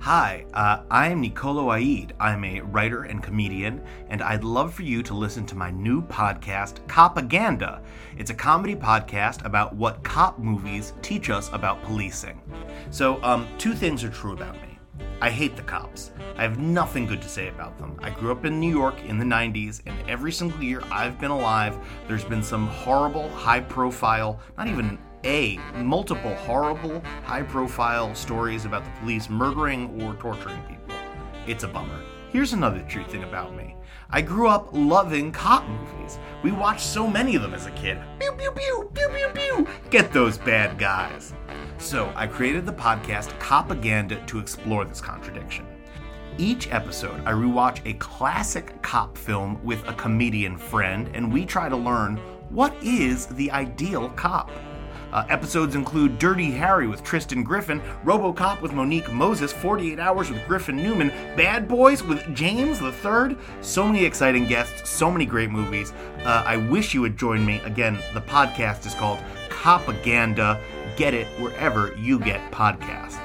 Hi, uh, I'm Nicolo Aid. I'm a writer and comedian, and I'd love for you to listen to my new podcast, Copaganda. It's a comedy podcast about what cop movies teach us about policing. So, um, two things are true about me. I hate the cops. I have nothing good to say about them. I grew up in New York in the 90s, and every single year I've been alive, there's been some horrible, high profile, not even a, multiple horrible, high profile stories about the police murdering or torturing people. It's a bummer. Here's another true thing about me. I grew up loving cop movies. We watched so many of them as a kid. Pew, pew, pew, pew, pew, pew. Get those bad guys. So I created the podcast Copaganda to explore this contradiction. Each episode, I rewatch a classic cop film with a comedian friend, and we try to learn what is the ideal cop. Uh, episodes include Dirty Harry with Tristan Griffin, Robocop with Monique Moses, 48 Hours with Griffin Newman, Bad Boys with James Third. So many exciting guests, so many great movies. Uh, I wish you would join me. Again, the podcast is called Copaganda. Get it wherever you get podcasts.